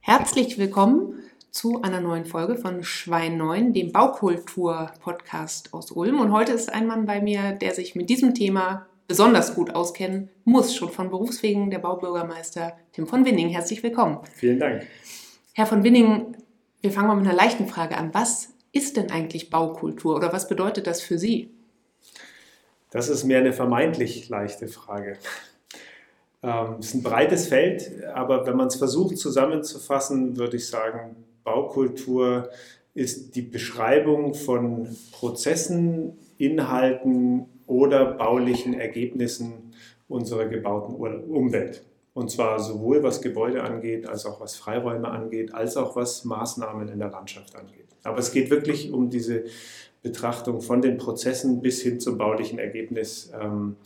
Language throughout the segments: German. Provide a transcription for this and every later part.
Herzlich willkommen zu einer neuen Folge von Schwein 9, dem Baukultur-Podcast aus Ulm. Und heute ist ein Mann bei mir, der sich mit diesem Thema besonders gut auskennen muss, schon von Berufswegen, der Baubürgermeister Tim von Winning. Herzlich willkommen. Vielen Dank. Herr von Winning, wir fangen mal mit einer leichten Frage an. Was ist denn eigentlich Baukultur oder was bedeutet das für Sie? Das ist mehr eine vermeintlich leichte Frage. Ähm, es ist ein breites Feld, aber wenn man es versucht zusammenzufassen, würde ich sagen, Baukultur ist die Beschreibung von Prozessen, Inhalten oder baulichen Ergebnissen unserer gebauten Umwelt. Und zwar sowohl was Gebäude angeht, als auch was Freiräume angeht, als auch was Maßnahmen in der Landschaft angeht. Aber es geht wirklich um diese Betrachtung von den Prozessen bis hin zum baulichen Ergebnis, ähm,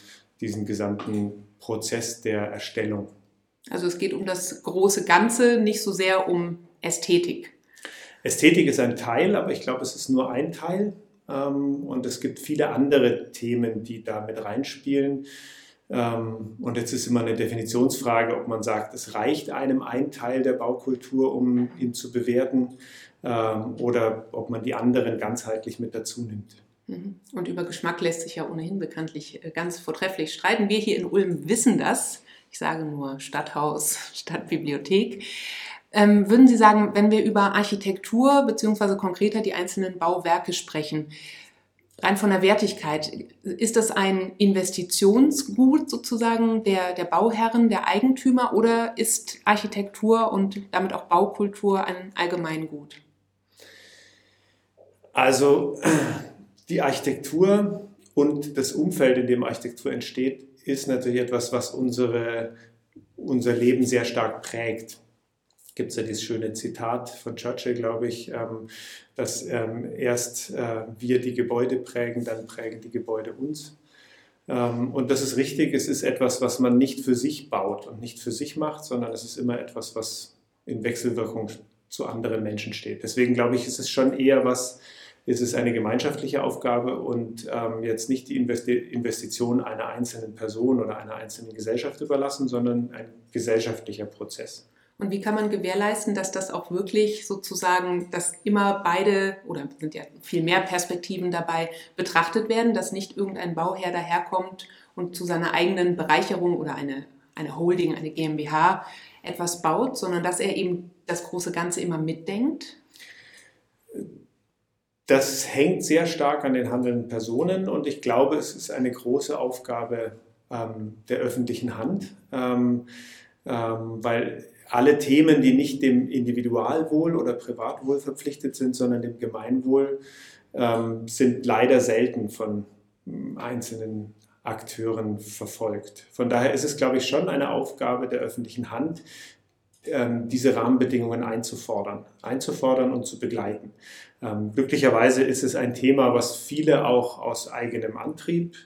diesen gesamten Prozess der Erstellung. Also es geht um das große Ganze, nicht so sehr um Ästhetik. Ästhetik ist ein Teil, aber ich glaube, es ist nur ein Teil. Ähm, und es gibt viele andere Themen, die da mit reinspielen. Ähm, und jetzt ist immer eine Definitionsfrage, ob man sagt, es reicht einem ein Teil der Baukultur, um ihn zu bewerten, ähm, oder ob man die anderen ganzheitlich mit dazu nimmt. Mhm. Und über Geschmack lässt sich ja ohnehin bekanntlich äh, ganz vortrefflich streiten. Wir hier in Ulm wissen das. Ich sage nur Stadthaus, Stadtbibliothek. Ähm, würden Sie sagen, wenn wir über Architektur beziehungsweise konkreter die einzelnen Bauwerke sprechen, rein von der Wertigkeit, ist das ein Investitionsgut sozusagen der, der Bauherren, der Eigentümer oder ist Architektur und damit auch Baukultur ein Allgemeingut? Also die Architektur und das Umfeld, in dem Architektur entsteht, ist natürlich etwas, was unsere, unser Leben sehr stark prägt gibt es ja dieses schöne Zitat von Churchill, glaube ich, ähm, dass ähm, erst äh, wir die Gebäude prägen, dann prägen die Gebäude uns. Ähm, und das ist richtig, es ist etwas, was man nicht für sich baut und nicht für sich macht, sondern es ist immer etwas, was in Wechselwirkung zu anderen Menschen steht. Deswegen glaube ich, ist es schon eher was, ist es eine gemeinschaftliche Aufgabe und ähm, jetzt nicht die Investition einer einzelnen Person oder einer einzelnen Gesellschaft überlassen, sondern ein gesellschaftlicher Prozess. Und wie kann man gewährleisten, dass das auch wirklich sozusagen, dass immer beide oder sind ja viel mehr Perspektiven dabei betrachtet werden, dass nicht irgendein Bauherr daherkommt und zu seiner eigenen Bereicherung oder eine, eine Holding, eine GmbH etwas baut, sondern dass er eben das große Ganze immer mitdenkt? Das hängt sehr stark an den handelnden Personen und ich glaube, es ist eine große Aufgabe ähm, der öffentlichen Hand, ähm, ähm, weil alle Themen, die nicht dem Individualwohl oder Privatwohl verpflichtet sind, sondern dem Gemeinwohl, ähm, sind leider selten von hm, einzelnen Akteuren verfolgt. Von daher ist es, glaube ich, schon eine Aufgabe der öffentlichen Hand, ähm, diese Rahmenbedingungen einzufordern, einzufordern und zu begleiten. Ähm, glücklicherweise ist es ein Thema, was viele auch aus eigenem Antrieb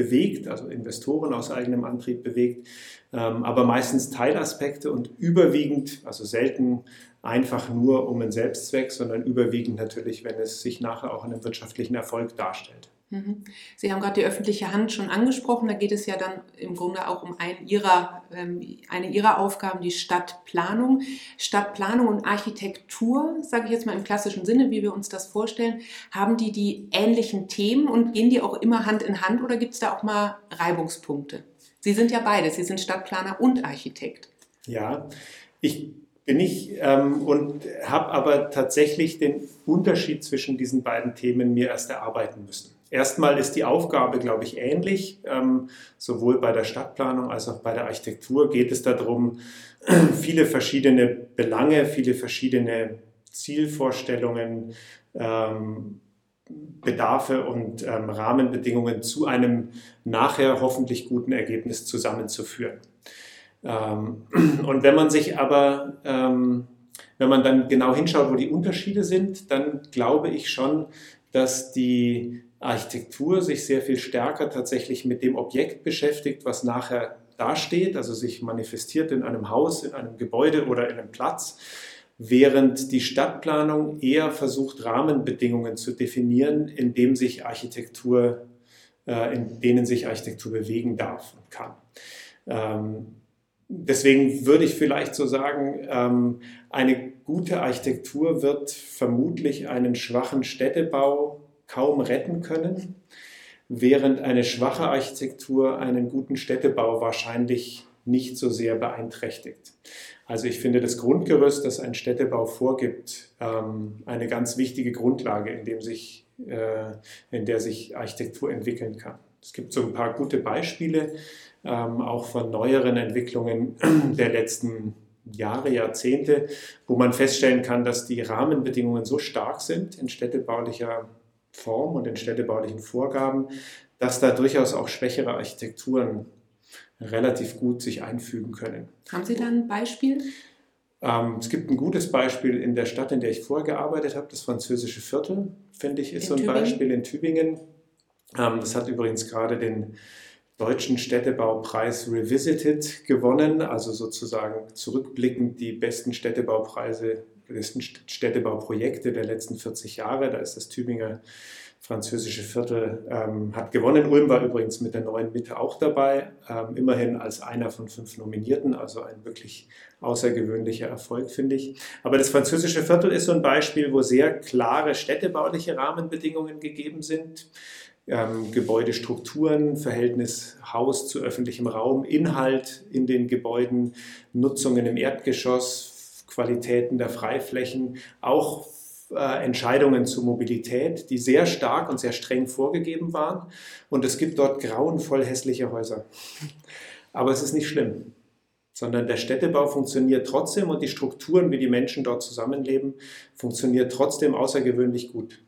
bewegt, also Investoren aus eigenem Antrieb bewegt, ähm, aber meistens Teilaspekte und überwiegend, also selten einfach nur um einen Selbstzweck, sondern überwiegend natürlich, wenn es sich nachher auch in einem wirtschaftlichen Erfolg darstellt. Mhm. Sie haben gerade die öffentliche Hand schon angesprochen. Da geht es ja dann im Grunde auch um eine ihrer, ähm, eine ihrer Aufgaben, die Stadtplanung. Stadtplanung und Architektur, sage ich jetzt mal im klassischen Sinne, wie wir uns das vorstellen, haben die die ähnlichen Themen und gehen die auch immer Hand in Hand oder gibt es da auch mal Reibungspunkte? Sie sind ja beide, Sie sind Stadtplaner und Architekt. Ja, ich bin ich ähm, und habe aber tatsächlich den Unterschied zwischen diesen beiden Themen mir erst erarbeiten müssen. Erstmal ist die Aufgabe, glaube ich, ähnlich. Ähm, sowohl bei der Stadtplanung als auch bei der Architektur geht es darum, viele verschiedene Belange, viele verschiedene Zielvorstellungen, ähm, Bedarfe und ähm, Rahmenbedingungen zu einem nachher hoffentlich guten Ergebnis zusammenzuführen. Ähm, und wenn man sich aber, ähm, wenn man dann genau hinschaut, wo die Unterschiede sind, dann glaube ich schon, dass die Architektur sich sehr viel stärker tatsächlich mit dem Objekt beschäftigt, was nachher dasteht, also sich manifestiert in einem Haus, in einem Gebäude oder in einem Platz während die Stadtplanung eher versucht, Rahmenbedingungen zu definieren, in, dem sich Architektur, äh, in denen sich Architektur bewegen darf und kann. Ähm, deswegen würde ich vielleicht so sagen, ähm, eine gute Architektur wird vermutlich einen schwachen Städtebau kaum retten können, während eine schwache Architektur einen guten Städtebau wahrscheinlich nicht so sehr beeinträchtigt. Also ich finde das Grundgerüst, das ein Städtebau vorgibt, ähm, eine ganz wichtige Grundlage, in, dem sich, äh, in der sich Architektur entwickeln kann. Es gibt so ein paar gute Beispiele, ähm, auch von neueren Entwicklungen der letzten Jahre, Jahrzehnte, wo man feststellen kann, dass die Rahmenbedingungen so stark sind in städtebaulicher Form und in städtebaulichen Vorgaben, dass da durchaus auch schwächere Architekturen relativ gut sich einfügen können. Haben Sie da ein Beispiel? Ähm, es gibt ein gutes Beispiel in der Stadt, in der ich vorher gearbeitet habe, das französische Viertel, finde ich, ist in so ein Tübingen? Beispiel in Tübingen. Ähm, das hat übrigens gerade den Deutschen Städtebaupreis Revisited gewonnen, also sozusagen zurückblickend die besten Städtebaupreise, besten Städtebauprojekte der letzten 40 Jahre. Da ist das Tübinger französische Viertel ähm, hat gewonnen. Ulm war übrigens mit der neuen Mitte auch dabei, ähm, immerhin als einer von fünf Nominierten, also ein wirklich außergewöhnlicher Erfolg, finde ich. Aber das französische Viertel ist so ein Beispiel, wo sehr klare städtebauliche Rahmenbedingungen gegeben sind. Ähm, Gebäudestrukturen, Verhältnis Haus zu öffentlichem Raum, Inhalt in den Gebäuden, Nutzungen im Erdgeschoss, Qualitäten der Freiflächen, auch äh, Entscheidungen zur Mobilität, die sehr stark und sehr streng vorgegeben waren. Und es gibt dort grauenvoll hässliche Häuser. Aber es ist nicht schlimm, sondern der Städtebau funktioniert trotzdem und die Strukturen, wie die Menschen dort zusammenleben, funktioniert trotzdem außergewöhnlich gut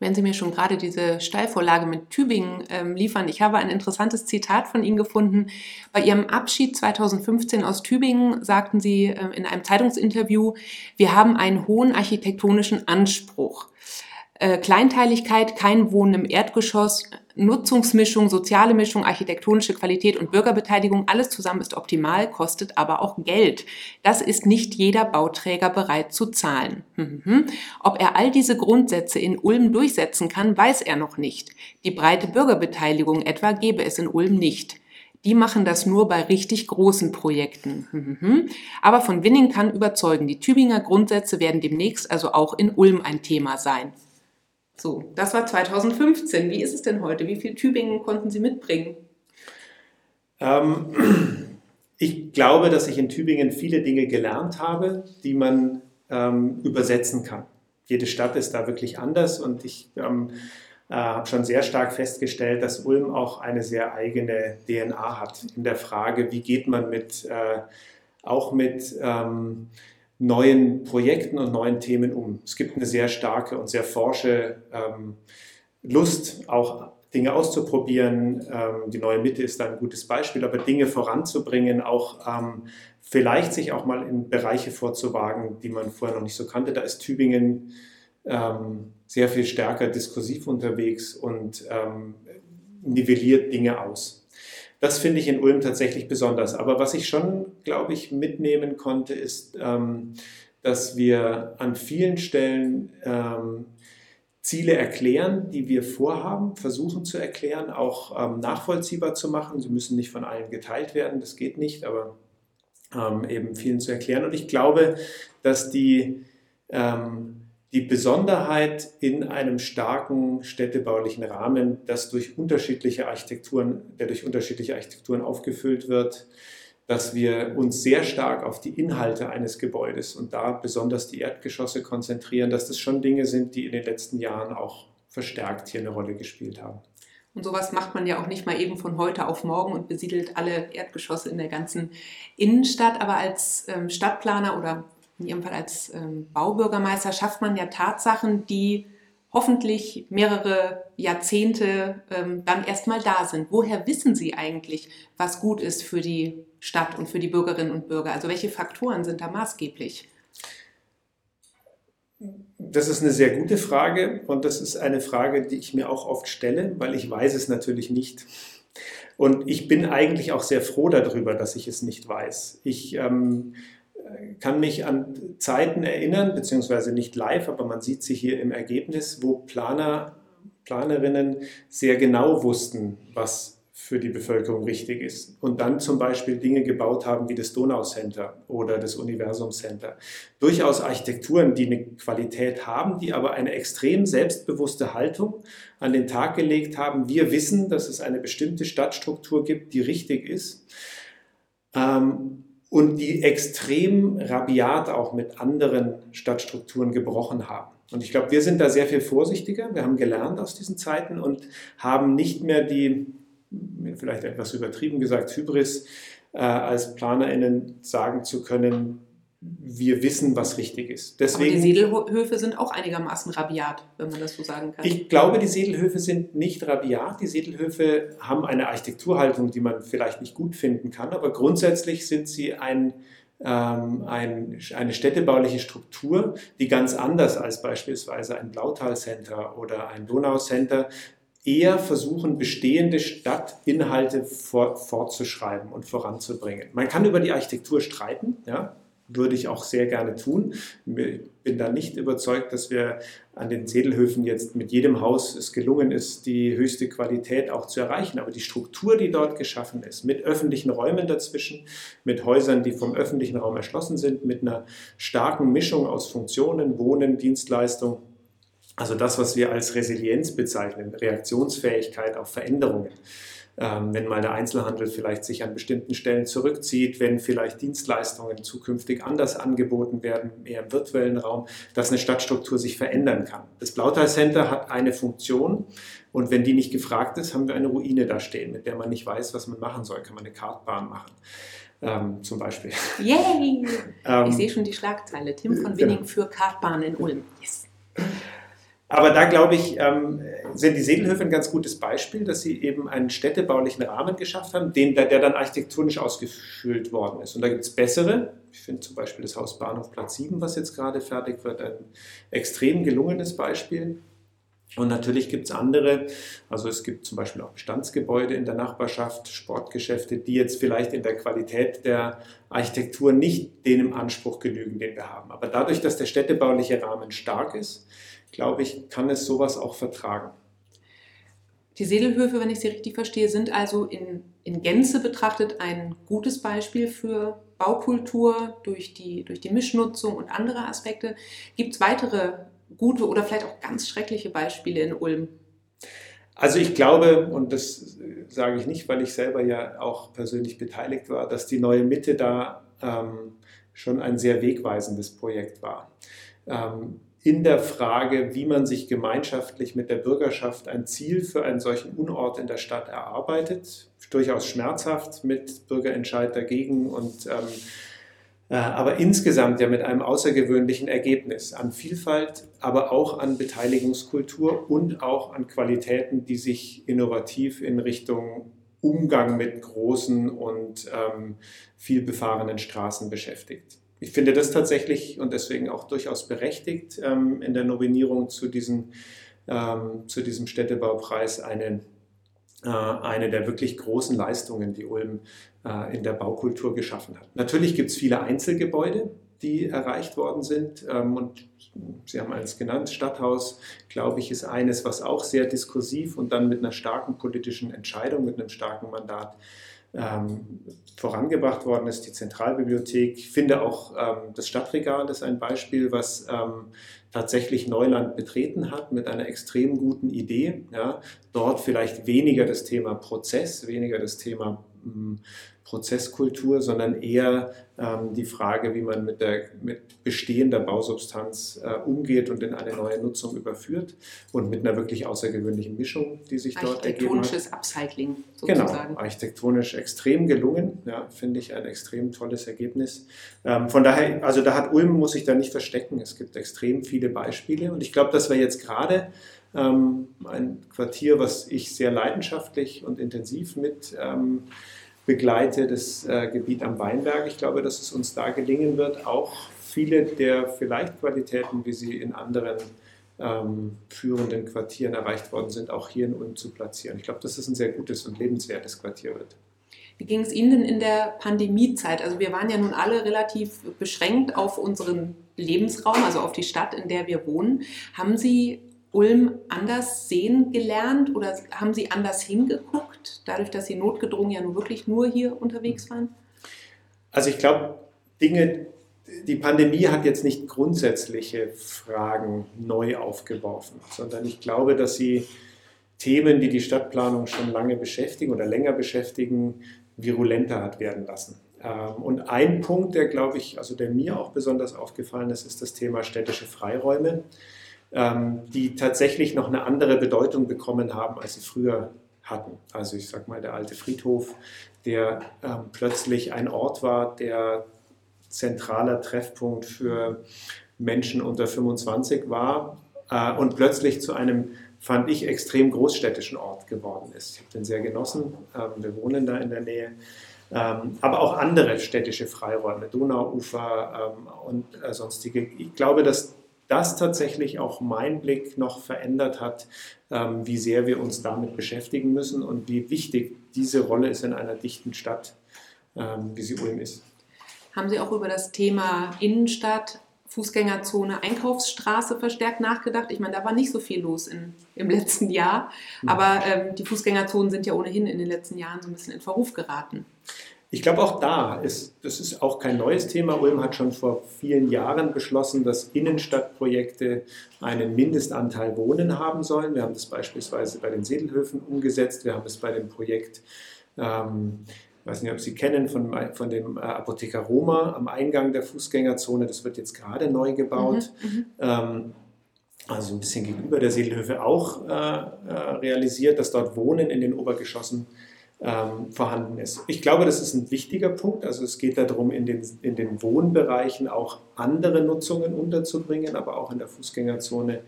wenn Sie mir schon gerade diese Steilvorlage mit Tübingen ähm, liefern. Ich habe ein interessantes Zitat von Ihnen gefunden. Bei Ihrem Abschied 2015 aus Tübingen sagten Sie äh, in einem Zeitungsinterview, wir haben einen hohen architektonischen Anspruch. Äh, Kleinteiligkeit, kein Wohnen im Erdgeschoss, Nutzungsmischung, soziale Mischung, architektonische Qualität und Bürgerbeteiligung, alles zusammen ist optimal, kostet aber auch Geld. Das ist nicht jeder Bauträger bereit zu zahlen. Mhm. Ob er all diese Grundsätze in Ulm durchsetzen kann, weiß er noch nicht. Die breite Bürgerbeteiligung etwa gäbe es in Ulm nicht. Die machen das nur bei richtig großen Projekten. Mhm. Aber von Winning kann überzeugen, die Tübinger Grundsätze werden demnächst also auch in Ulm ein Thema sein. So, das war 2015. Wie ist es denn heute? Wie viel Tübingen konnten Sie mitbringen? Ähm, ich glaube, dass ich in Tübingen viele Dinge gelernt habe, die man ähm, übersetzen kann. Jede Stadt ist da wirklich anders und ich ähm, äh, habe schon sehr stark festgestellt, dass Ulm auch eine sehr eigene DNA hat in der Frage, wie geht man mit, äh, auch mit ähm, neuen Projekten und neuen Themen um. Es gibt eine sehr starke und sehr forsche ähm, Lust, auch Dinge auszuprobieren. Ähm, die neue Mitte ist da ein gutes Beispiel, aber Dinge voranzubringen, auch ähm, vielleicht sich auch mal in Bereiche vorzuwagen, die man vorher noch nicht so kannte. Da ist Tübingen ähm, sehr viel stärker diskursiv unterwegs und ähm, nivelliert Dinge aus. Das finde ich in Ulm tatsächlich besonders. Aber was ich schon, glaube ich, mitnehmen konnte, ist, ähm, dass wir an vielen Stellen ähm, Ziele erklären, die wir vorhaben, versuchen zu erklären, auch ähm, nachvollziehbar zu machen. Sie müssen nicht von allen geteilt werden, das geht nicht, aber ähm, eben vielen zu erklären. Und ich glaube, dass die ähm, die Besonderheit in einem starken städtebaulichen Rahmen, das durch unterschiedliche Architekturen, der durch unterschiedliche Architekturen aufgefüllt wird, dass wir uns sehr stark auf die Inhalte eines Gebäudes und da besonders die Erdgeschosse konzentrieren, dass das schon Dinge sind, die in den letzten Jahren auch verstärkt hier eine Rolle gespielt haben. Und sowas macht man ja auch nicht mal eben von heute auf morgen und besiedelt alle Erdgeschosse in der ganzen Innenstadt. Aber als ähm, Stadtplaner oder in Ihrem Fall als ähm, Baubürgermeister, schafft man ja Tatsachen, die hoffentlich mehrere Jahrzehnte ähm, dann erstmal da sind. Woher wissen Sie eigentlich, was gut ist für die Stadt und für die Bürgerinnen und Bürger? Also welche Faktoren sind da maßgeblich? Das ist eine sehr gute Frage und das ist eine Frage, die ich mir auch oft stelle, weil ich weiß es natürlich nicht. Und ich bin eigentlich auch sehr froh darüber, dass ich es nicht weiß. Ich ähm, kann mich an Zeiten erinnern, beziehungsweise nicht live, aber man sieht sie hier im Ergebnis, wo Planer, Planerinnen sehr genau wussten, was für die Bevölkerung richtig ist. Und dann zum Beispiel Dinge gebaut haben wie das Donau Center oder das Universum Center. Durchaus Architekturen, die eine Qualität haben, die aber eine extrem selbstbewusste Haltung an den Tag gelegt haben. Wir wissen, dass es eine bestimmte Stadtstruktur gibt, die richtig ist. Ähm, und die extrem rabiat auch mit anderen Stadtstrukturen gebrochen haben. Und ich glaube, wir sind da sehr viel vorsichtiger. Wir haben gelernt aus diesen Zeiten und haben nicht mehr die vielleicht etwas übertrieben gesagt, Hybris, äh, als PlanerInnen sagen zu können, wir wissen, was richtig ist. Deswegen, Aber die Sedelhöfe sind auch einigermaßen rabiat, wenn man das so sagen kann. Ich glaube, die Sedelhöfe sind nicht rabiat. Die Sedelhöfe haben eine Architekturhaltung, die man vielleicht nicht gut finden kann, aber grundsätzlich sind sie ein, ähm, ein, eine städtebauliche Struktur, die ganz anders als beispielsweise ein Blautal-Center oder ein Donau-Center eher versuchen, bestehende Stadtinhalte for, fortzuschreiben und voranzubringen. Man kann über die Architektur streiten, ja, würde ich auch sehr gerne tun. Ich bin da nicht überzeugt, dass wir an den Sedelhöfen jetzt mit jedem Haus es gelungen ist, die höchste Qualität auch zu erreichen. Aber die Struktur, die dort geschaffen ist, mit öffentlichen Räumen dazwischen, mit Häusern, die vom öffentlichen Raum erschlossen sind, mit einer starken Mischung aus Funktionen, Wohnen, Dienstleistung, also das, was wir als Resilienz bezeichnen, Reaktionsfähigkeit auf Veränderungen. Ähm, wenn mal der Einzelhandel vielleicht sich an bestimmten Stellen zurückzieht, wenn vielleicht Dienstleistungen zukünftig anders angeboten werden, mehr im virtuellen Raum, dass eine Stadtstruktur sich verändern kann. Das Blautal Center hat eine Funktion und wenn die nicht gefragt ist, haben wir eine Ruine da stehen, mit der man nicht weiß, was man machen soll. Kann man eine Kartbahn machen. Ähm, zum Beispiel. Yay! ähm, ich sehe schon die Schlagzeile. Tim von Winning genau. für Kartbahn in Ulm. Yes. Aber da glaube ich, ähm, sind die Sedelhöfe ein ganz gutes Beispiel, dass sie eben einen städtebaulichen Rahmen geschafft haben, den, der dann architektonisch ausgefüllt worden ist. Und da gibt es bessere. Ich finde zum Beispiel das Haus Bahnhof Platz 7, was jetzt gerade fertig wird, ein extrem gelungenes Beispiel. Und natürlich gibt es andere, also es gibt zum Beispiel auch Bestandsgebäude in der Nachbarschaft, Sportgeschäfte, die jetzt vielleicht in der Qualität der Architektur nicht dem Anspruch genügen, den wir haben. Aber dadurch, dass der städtebauliche Rahmen stark ist, glaube ich, kann es sowas auch vertragen. Die Sedelhöfe, wenn ich sie richtig verstehe, sind also in, in Gänze betrachtet ein gutes Beispiel für Baukultur durch die, durch die Mischnutzung und andere Aspekte. Gibt es weitere gute oder vielleicht auch ganz schreckliche Beispiele in Ulm? Also ich glaube, und das sage ich nicht, weil ich selber ja auch persönlich beteiligt war, dass die neue Mitte da ähm, schon ein sehr wegweisendes Projekt war. Ähm, in der Frage, wie man sich gemeinschaftlich mit der Bürgerschaft ein Ziel für einen solchen Unort in der Stadt erarbeitet. Durchaus schmerzhaft mit Bürgerentscheid dagegen und ähm, äh, aber insgesamt ja mit einem außergewöhnlichen Ergebnis an Vielfalt, aber auch an Beteiligungskultur und auch an Qualitäten, die sich innovativ in Richtung Umgang mit großen und ähm, viel befahrenen Straßen beschäftigt. Ich finde das tatsächlich und deswegen auch durchaus berechtigt ähm, in der Nominierung zu, diesen, ähm, zu diesem Städtebaupreis eine, äh, eine der wirklich großen Leistungen, die Ulm äh, in der Baukultur geschaffen hat. Natürlich gibt es viele Einzelgebäude, die erreicht worden sind ähm, und Sie haben eines genannt, Stadthaus, glaube ich, ist eines, was auch sehr diskursiv und dann mit einer starken politischen Entscheidung, mit einem starken Mandat ähm, vorangebracht worden ist, die Zentralbibliothek. Ich finde auch ähm, das Stadtregal ist ein Beispiel, was tatsächlich Neuland betreten hat mit einer extrem guten Idee. Ja. Dort vielleicht weniger das Thema Prozess, weniger das Thema hm, Prozesskultur, sondern eher ähm, die Frage, wie man mit, der, mit bestehender Bausubstanz äh, umgeht und in eine neue Nutzung überführt und mit einer wirklich außergewöhnlichen Mischung, die sich dort ergeben hat. Architektonisches Upcycling sozusagen. Genau, architektonisch extrem gelungen, ja, finde ich ein extrem tolles Ergebnis. Ähm, von daher, also da hat Ulm, muss sich da nicht verstecken, es gibt extrem viele Beispiele und ich glaube, dass wir jetzt gerade ähm, ein Quartier, was ich sehr leidenschaftlich und intensiv mit ähm, begleite, das äh, Gebiet am Weinberg. Ich glaube, dass es uns da gelingen wird, auch viele der vielleicht Qualitäten, wie sie in anderen ähm, führenden Quartieren erreicht worden sind, auch hier in Ulm zu platzieren. Ich glaube, dass es ein sehr gutes und lebenswertes Quartier wird. Wie ging es Ihnen denn in der Pandemiezeit? Also wir waren ja nun alle relativ beschränkt auf unseren Lebensraum, also auf die Stadt, in der wir wohnen. Haben Sie Ulm anders sehen gelernt oder haben Sie anders hingeguckt, dadurch, dass Sie notgedrungen ja nun wirklich nur hier unterwegs waren? Also ich glaube, Dinge, die Pandemie hat jetzt nicht grundsätzliche Fragen neu aufgeworfen, sondern ich glaube, dass sie Themen, die die Stadtplanung schon lange beschäftigen oder länger beschäftigen, virulenter hat werden lassen. Ähm, und ein Punkt, der glaube ich, also der mir auch besonders aufgefallen ist, ist das Thema städtische Freiräume, ähm, die tatsächlich noch eine andere Bedeutung bekommen haben, als sie früher hatten. Also ich sage mal, der alte Friedhof, der ähm, plötzlich ein Ort war, der zentraler Treffpunkt für Menschen unter 25 war äh, und plötzlich zu einem fand ich, extrem großstädtischen Ort geworden ist. Ich habe den sehr genossen. Ähm, wir wohnen da in der Nähe. Ähm, aber auch andere städtische Freiräume, Donauufer ähm, und äh, sonstige. Ich glaube, dass das tatsächlich auch mein Blick noch verändert hat, wie sehr wir uns damit beschäftigen müssen und wie wichtig diese Rolle ist in einer dichten Stadt, wie sie Ulm ist. Haben Sie auch über das Thema Innenstadt Fußgängerzone, Einkaufsstraße verstärkt nachgedacht. Ich meine, da war nicht so viel los in, im letzten Jahr, mhm. aber ähm, die Fußgängerzonen sind ja ohnehin in den letzten Jahren so ein bisschen in Verruf geraten. Ich glaube, auch da ist, das ist auch kein neues Thema. Ulm hat schon vor vielen Jahren beschlossen, dass Innenstadtprojekte einen Mindestanteil Wohnen haben sollen. Wir haben das beispielsweise bei den Sedelhöfen umgesetzt. Wir haben es bei dem Projekt ähm, ich weiß nicht, ob Sie kennen, von, von dem äh, Apotheker Roma am Eingang der Fußgängerzone. Das wird jetzt gerade neu gebaut. Mhm, mhm. ähm, also ein bisschen gegenüber der Seelhöfe auch äh, äh, realisiert, dass dort Wohnen in den Obergeschossen ähm, vorhanden ist. Ich glaube, das ist ein wichtiger Punkt. Also es geht darum, in den, in den Wohnbereichen auch andere Nutzungen unterzubringen, aber auch in der Fußgängerzone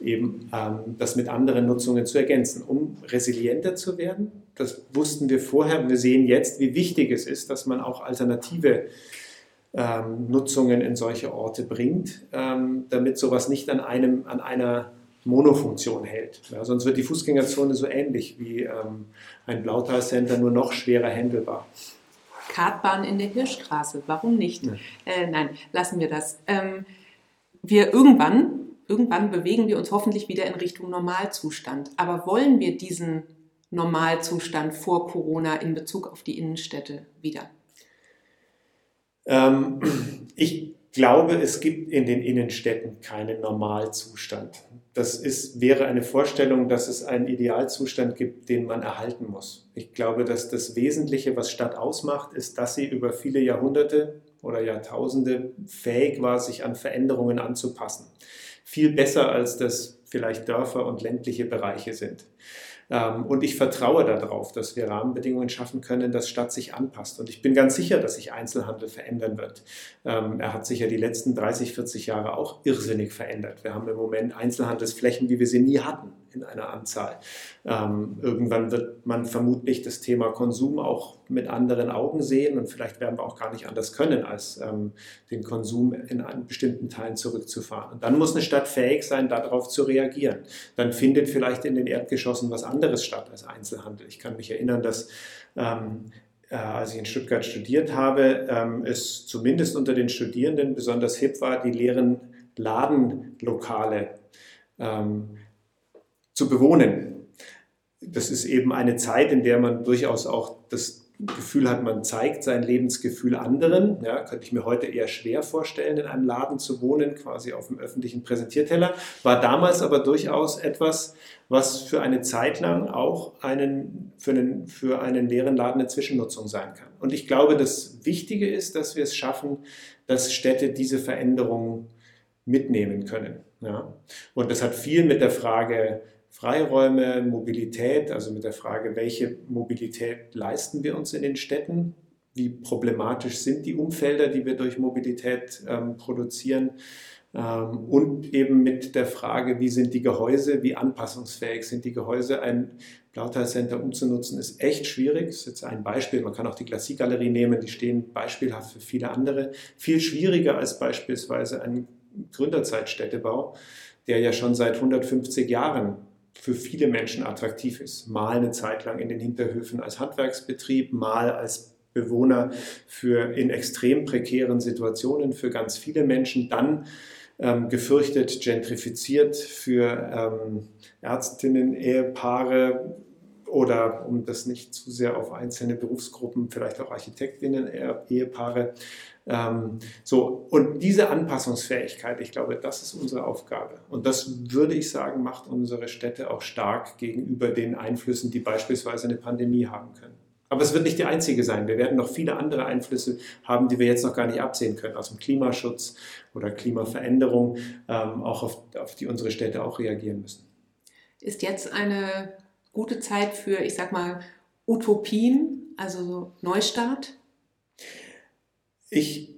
eben ähm, das mit anderen Nutzungen zu ergänzen, um resilienter zu werden. Das wussten wir vorher wir sehen jetzt, wie wichtig es ist, dass man auch alternative ähm, Nutzungen in solche Orte bringt, ähm, damit sowas nicht an, einem, an einer Monofunktion hält. Ja, sonst wird die Fußgängerzone so ähnlich wie ähm, ein Blautal-Center, nur noch schwerer händelbar. Kartbahn in der Hirschstraße, warum nicht? Ja. Äh, nein, lassen wir das. Ähm, wir irgendwann, irgendwann bewegen wir uns hoffentlich wieder in Richtung Normalzustand. Aber wollen wir diesen Normalzustand vor Corona in Bezug auf die Innenstädte wieder? Ähm, ich glaube, es gibt in den Innenstädten keinen Normalzustand. Das ist, wäre eine Vorstellung, dass es einen Idealzustand gibt, den man erhalten muss. Ich glaube, dass das Wesentliche, was Stadt ausmacht, ist, dass sie über viele Jahrhunderte oder Jahrtausende fähig war, sich an Veränderungen anzupassen. Viel besser, als das vielleicht Dörfer und ländliche Bereiche sind. Ähm, und ich vertraue darauf, dass wir Rahmenbedingungen schaffen können, dass Stadt sich anpasst. Und ich bin ganz sicher, dass sich Einzelhandel verändern wird. Ähm, er hat sich ja die letzten 30, 40 Jahre auch irrsinnig verändert. Wir haben im Moment Einzelhandelsflächen, wie wir sie nie hatten in einer Anzahl. Ähm, irgendwann wird man vermutlich das Thema Konsum auch mit anderen Augen sehen und vielleicht werden wir auch gar nicht anders können, als den Konsum in bestimmten Teilen zurückzufahren. Und dann muss eine Stadt fähig sein, darauf zu reagieren. Dann findet vielleicht in den Erdgeschossen was anderes anderes statt als Einzelhandel. Ich kann mich erinnern, dass ähm, äh, als ich in Stuttgart studiert habe, ähm, es zumindest unter den Studierenden besonders hip war, die leeren Ladenlokale ähm, zu bewohnen. Das ist eben eine Zeit, in der man durchaus auch das Gefühl hat, man zeigt sein Lebensgefühl anderen. Ja, könnte ich mir heute eher schwer vorstellen, in einem Laden zu wohnen, quasi auf dem öffentlichen Präsentierteller. War damals aber durchaus etwas, was für eine Zeit lang auch einen, für, einen, für einen leeren Laden eine Zwischennutzung sein kann. Und ich glaube, das Wichtige ist, dass wir es schaffen, dass Städte diese Veränderungen mitnehmen können. Ja. Und das hat viel mit der Frage Freiräume, Mobilität, also mit der Frage, welche Mobilität leisten wir uns in den Städten? Wie problematisch sind die Umfelder, die wir durch Mobilität ähm, produzieren? Ähm, und eben mit der Frage, wie sind die Gehäuse, wie anpassungsfähig sind die Gehäuse? Ein Blauteilcenter umzunutzen ist echt schwierig. Das ist jetzt ein Beispiel. Man kann auch die Klassikgalerie nehmen, die stehen beispielhaft für viele andere. Viel schwieriger als beispielsweise ein Gründerzeitstädtebau, der ja schon seit 150 Jahren für viele Menschen attraktiv ist. Mal eine Zeit lang in den Hinterhöfen als Handwerksbetrieb, mal als Bewohner für in extrem prekären Situationen für ganz viele Menschen, dann ähm, gefürchtet gentrifiziert für ähm, Ärztinnen, Ehepaare oder um das nicht zu sehr auf einzelne Berufsgruppen, vielleicht auch Architektinnen, Ehepaare. Ähm, so, und diese Anpassungsfähigkeit, ich glaube, das ist unsere Aufgabe. Und das würde ich sagen, macht unsere Städte auch stark gegenüber den Einflüssen, die beispielsweise eine Pandemie haben können. Aber es wird nicht die einzige sein. Wir werden noch viele andere Einflüsse haben, die wir jetzt noch gar nicht absehen können, aus dem Klimaschutz oder Klimaveränderung, ähm, auch auf, auf die unsere Städte auch reagieren müssen. Ist jetzt eine gute Zeit für, ich sag mal, Utopien, also Neustart? Ich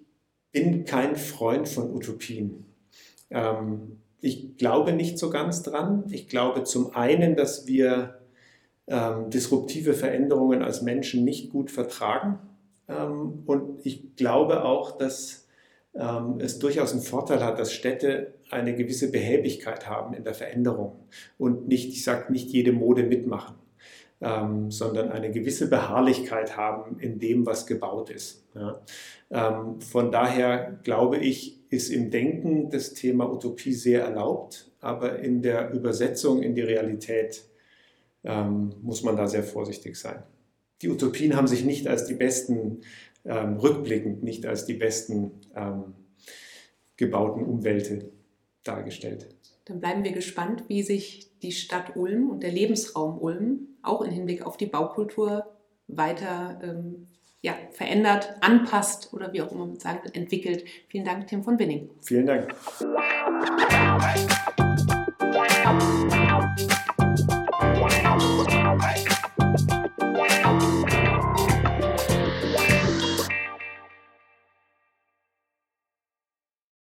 bin kein Freund von Utopien. Ähm, ich glaube nicht so ganz dran. Ich glaube zum einen, dass wir ähm, disruptive Veränderungen als Menschen nicht gut vertragen. Ähm, und ich glaube auch, dass ähm, es durchaus einen Vorteil hat, dass Städte eine gewisse Behäbigkeit haben in der Veränderung und nicht, ich sage, nicht jede Mode mitmachen. Ähm, sondern eine gewisse Beharrlichkeit haben in dem, was gebaut ist. Ja. Ähm, von daher glaube ich, ist im Denken das Thema Utopie sehr erlaubt, aber in der Übersetzung in die Realität ähm, muss man da sehr vorsichtig sein. Die Utopien haben sich nicht als die besten, ähm, rückblickend nicht als die besten ähm, gebauten Umwelte dargestellt. Dann bleiben wir gespannt, wie sich die Stadt Ulm und der Lebensraum Ulm auch im Hinblick auf die Baukultur weiter ähm, ja, verändert, anpasst oder wie auch immer man sagen will, entwickelt. Vielen Dank, Tim von Binning. Vielen Dank.